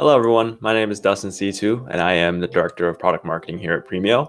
Hello, everyone. My name is Dustin Seetoo, and I am the Director of Product Marketing here at Premio.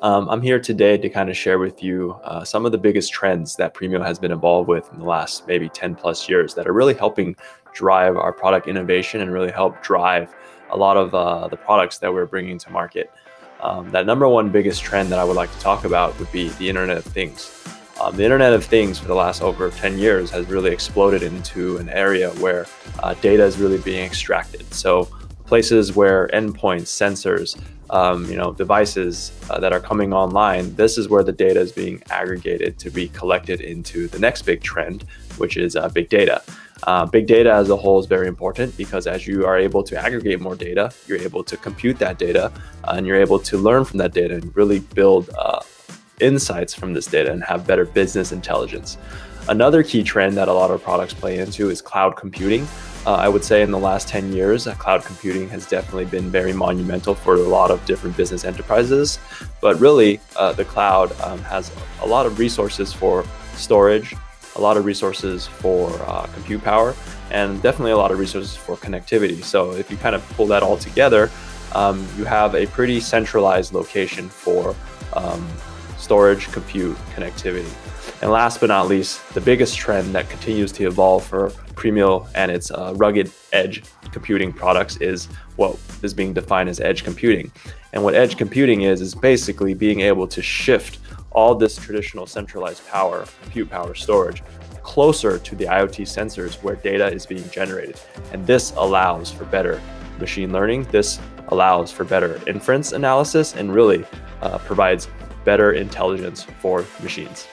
Um, I'm here today to kind of share with you uh, some of the biggest trends that Premio has been involved with in the last maybe 10 plus years that are really helping drive our product innovation and really help drive a lot of uh, the products that we're bringing to market. Um, that number one biggest trend that I would like to talk about would be the Internet of Things. Um, the Internet of Things for the last over 10 years has really exploded into an area where uh, data is really being extracted. So places where endpoints, sensors, um, you know, devices uh, that are coming online, this is where the data is being aggregated to be collected into the next big trend, which is uh, big data. Uh, big data as a whole is very important because as you are able to aggregate more data, you're able to compute that data uh, and you're able to learn from that data and really build uh, insights from this data and have better business intelligence. Another key trend that a lot of products play into is cloud computing. Uh, I would say in the last 10 years, uh, cloud computing has definitely been very monumental for a lot of different business enterprises. But really, uh, the cloud um, has a lot of resources for storage, a lot of resources for uh, compute power, and definitely a lot of resources for connectivity. So if you kind of pull that all together, um, you have a pretty centralized location for um, storage, compute, connectivity. And last but not least, the biggest trend that continues to evolve for Premio and its uh, rugged edge computing products is what is being defined as edge computing. And what edge computing is, is basically being able to shift all this traditional centralized power, compute power storage, closer to the IoT sensors where data is being generated. And this allows for better machine learning. This allows for better inference analysis and really uh, provides better intelligence for machines.